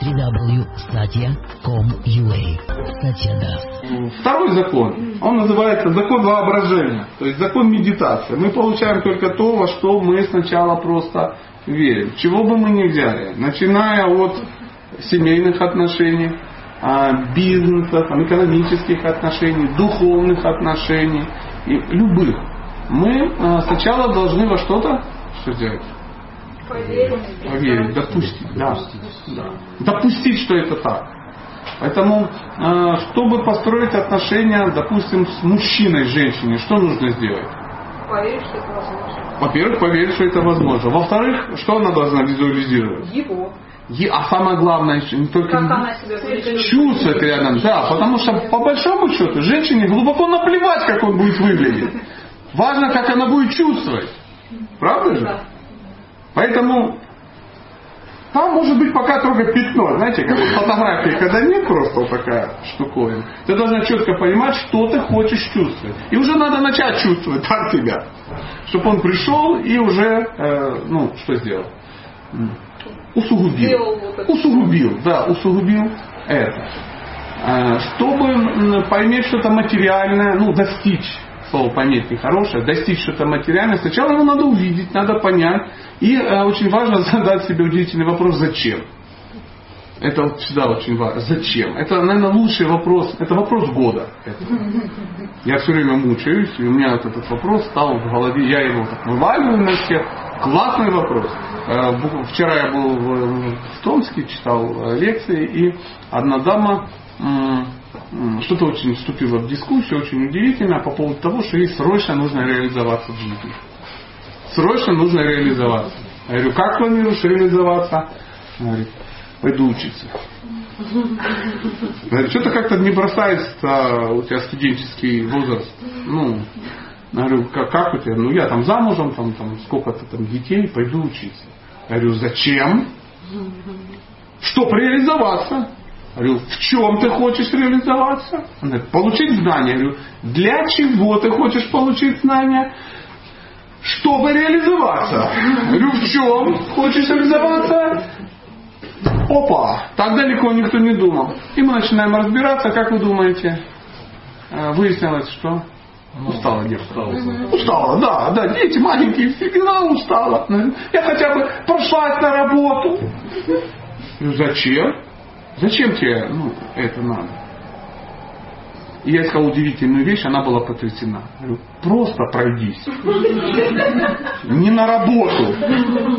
www.satya.com.ua Satya. Второй закон, он называется закон воображения, то есть закон медитации. Мы получаем только то, во что мы сначала просто верим. Чего бы мы ни взяли, начиная от семейных отношений, а, бизнеса, экономических отношений, духовных отношений, и любых. Мы а, сначала должны во что-то что сделать? Поверить. Поверить, допустить, да, да. Допустить, что это так. Поэтому, а, чтобы построить отношения, допустим, с мужчиной, женщиной, что нужно сделать? Поверить, что это возможно. Во-первых, поверить, что это возможно. Во-вторых, что она должна визуализировать? Его. Е- А самое главное, не только Как она себя будет чувствовать рядом. Да, потому что по большому счету женщине глубоко наплевать, как он будет выглядеть. Важно, как она будет чувствовать. Правда же? Поэтому там может быть пока только пятно. Знаете, как вот фотографии, когда нет просто вот такая штуковина. Ты должна четко понимать, что ты хочешь чувствовать. И уже надо начать чувствовать от тебя. Чтобы он пришел и уже, э, ну, что сделал? Усугубил. Усугубил, да, усугубил это. Э, Чтобы м, поиметь что-то материальное, ну, достичь, слово понять нехорошее, достичь что-то материальное, сначала его надо увидеть, надо понять. И э, очень важно задать себе удивительный вопрос, зачем? Это вот всегда очень важно. Зачем? Это, наверное, лучший вопрос. Это вопрос года. Я все время мучаюсь, и у меня вот этот вопрос стал в голове. Я его так вываливаю на всех. Классный вопрос. Э, Вчера я был в, Томске, читал э, лекции, и одна дама что-то очень вступила в дискуссию, очень удивительно, по поводу того, что ей срочно нужно реализоваться в жизни. Срочно нужно реализоваться. Я говорю, как планируешь реализоваться? Она говорит, пойду учиться. Что-то как-то не бросается у тебя студенческий возраст. Ну, я говорю, как, как у тебя? Ну, я там замужем, там, там сколько-то там детей, пойду учиться. Я говорю, зачем? Чтоб реализоваться. Я говорю, в чем ты хочешь реализоваться? Она говорит, получить знания. Я говорю, для чего ты хочешь получить знания? Чтобы реализоваться. Я говорю, в чем хочешь реализоваться? Опа, так далеко никто не думал. И мы начинаем разбираться, как вы думаете? Э, Выяснилось, что устала девушка. Устала, да, да, дети маленькие, всегда устала. Я хотя бы прошлась на работу. Ну, зачем? Зачем тебе ну, это надо? И я сказал удивительную вещь, она была потрясена. Говорю, просто пройдись. Не на работу.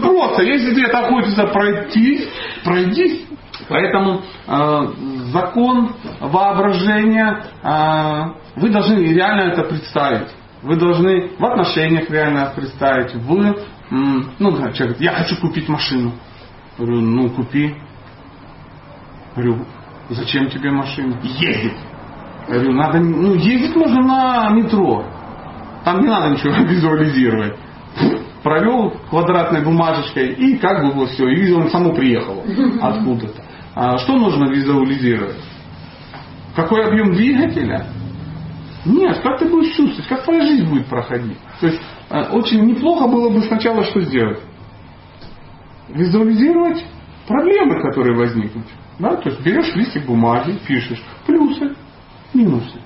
Просто, если тебе так хочется пройтись, пройдись. Поэтому э, закон воображения, э, вы должны реально это представить. Вы должны в отношениях реально представить. Вы, м, ну, человек говорит, я хочу купить машину. Говорю, ну, купи. Говорю, зачем тебе машина? Ездить. Я говорю, надо, ну, ездить можно на метро. Там не надо ничего визуализировать. Провел квадратной бумажечкой и как бы вот все, и он само приехало откуда-то. А что нужно визуализировать? Какой объем двигателя? Нет, как ты будешь чувствовать, как твоя жизнь будет проходить. То есть э, очень неплохо было бы сначала что сделать? Визуализировать проблемы, которые возникнут. Да? То есть берешь листик бумаги, пишешь плюсы, минусы.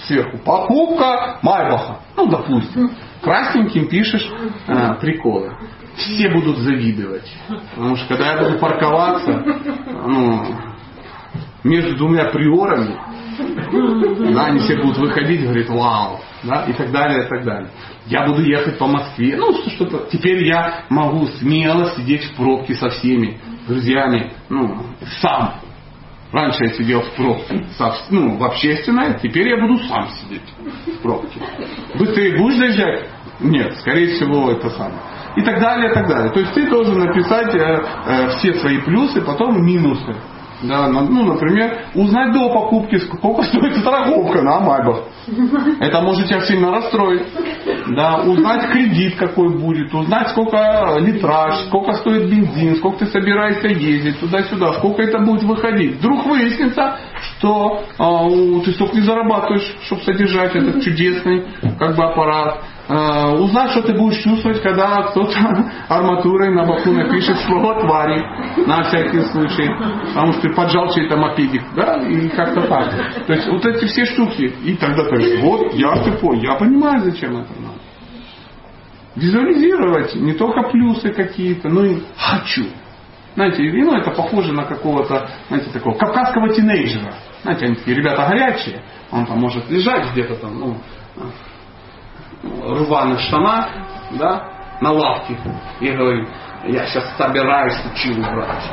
Сверху покупка Майбаха. Ну, допустим. Красненьким пишешь э, приколы. Все будут завидовать. Потому что когда я буду парковаться ну, между двумя приорами, да, они все будут выходить и говорить, вау, да, и так далее, и так далее. Я буду ехать по Москве, ну, что- что-то. Теперь я могу смело сидеть в пробке со всеми друзьями, ну, сам. Раньше я сидел в пробке, ну, в общественной, теперь я буду сам сидеть в пробке. Быстрее будешь доезжать? Нет, скорее всего, это самое. И так далее, и так далее. То есть ты должен написать э, э, все свои плюсы, потом минусы. Да, ну, например, узнать до покупки, сколько стоит страховка на Майбах. Это может тебя сильно расстроить. Да, узнать кредит какой будет, узнать сколько литраж, сколько стоит бензин, сколько ты собираешься ездить туда-сюда, сколько это будет выходить. Вдруг выяснится, что у- ты столько не зарабатываешь, чтобы содержать этот чудесный как бы аппарат. Э, что ты будешь чувствовать, когда кто-то арматурой на боку напишет слово твари, на всякий случай, потому что ты поджал чей-то мопедик, да, и как-то так. То есть вот эти все штуки, и тогда ты говоришь, вот, я тупой, я понимаю, зачем это надо. Визуализировать не только плюсы какие-то, но и хочу. Знаете, ну, это похоже на какого-то, знаете, такого кавказского тинейджера. Знаете, они такие ребята горячие, он там может лежать где-то там, ну, рваных штанах, да, на лавке и говорит, я сейчас собираюсь училу брать.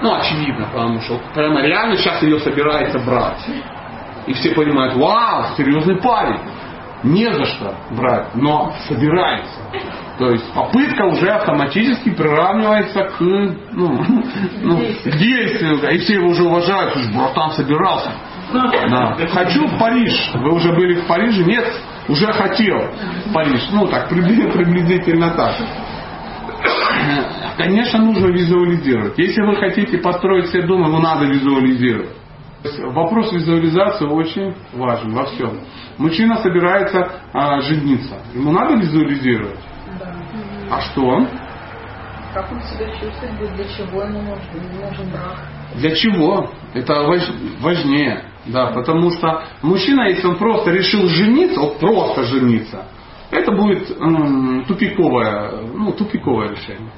Ну, очевидно, потому что прямо реально сейчас ее собирается брать. И все понимают, вау, серьезный парень. Не за что брать, но собирается. То есть попытка уже автоматически приравнивается к, ну, ну, к действию. И все его уже уважают, братан собирался. Да. Хочу в Париж. Вы уже были в Париже? Нет, уже хотел Париж. Ну так, приблизительно так. Конечно, нужно визуализировать. Если вы хотите построить себе дом, его надо визуализировать. Вопрос визуализации очень важен во всем. Мужчина собирается а, жениться. Ему надо визуализировать. А что? Как он себя чувствует, для чего ему нужен, брак? Для чего? Это важнее. Да, потому что мужчина, если он просто решил жениться, вот просто жениться, это будет м, тупиковое, ну, тупиковое решение.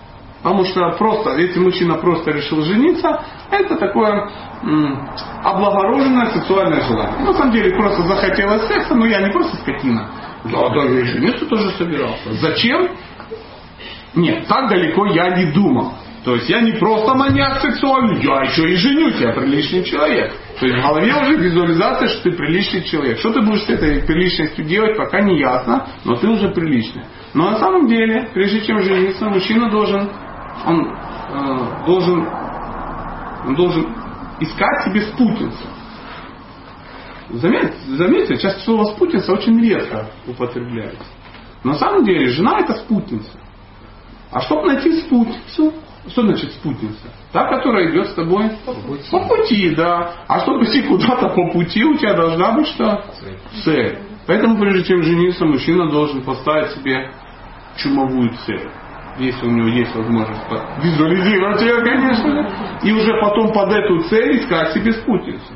Потому что просто, если мужчина просто решил жениться, это такое м, облагороженное сексуальное желание. На самом деле просто захотелось секса, но я не просто скотина. Да, да, я жениться тоже собирался. Зачем? Нет, так далеко я не думал. То есть я не просто маньяк сексуальный, я еще и женюсь, я приличный человек. То есть в голове уже визуализация, что ты приличный человек. Что ты будешь с этой приличностью делать, пока не ясно, но ты уже приличный. Но на самом деле, прежде чем жениться, мужчина должен, он э, должен, он должен искать себе спутницу. Заметьте, заметьте, сейчас слово спутница очень редко употребляется. На самом деле жена это спутница. А чтобы найти спутницу, что значит спутница? Та, которая идет с тобой по пути, по пути да. А чтобы идти куда-то по пути, у тебя должна быть что? Цель. цель. Поэтому, прежде чем жениться, мужчина должен поставить себе чумовую цель. Если у него есть возможность визуализировать ее, конечно, и уже потом под эту цель искать себе спутницу.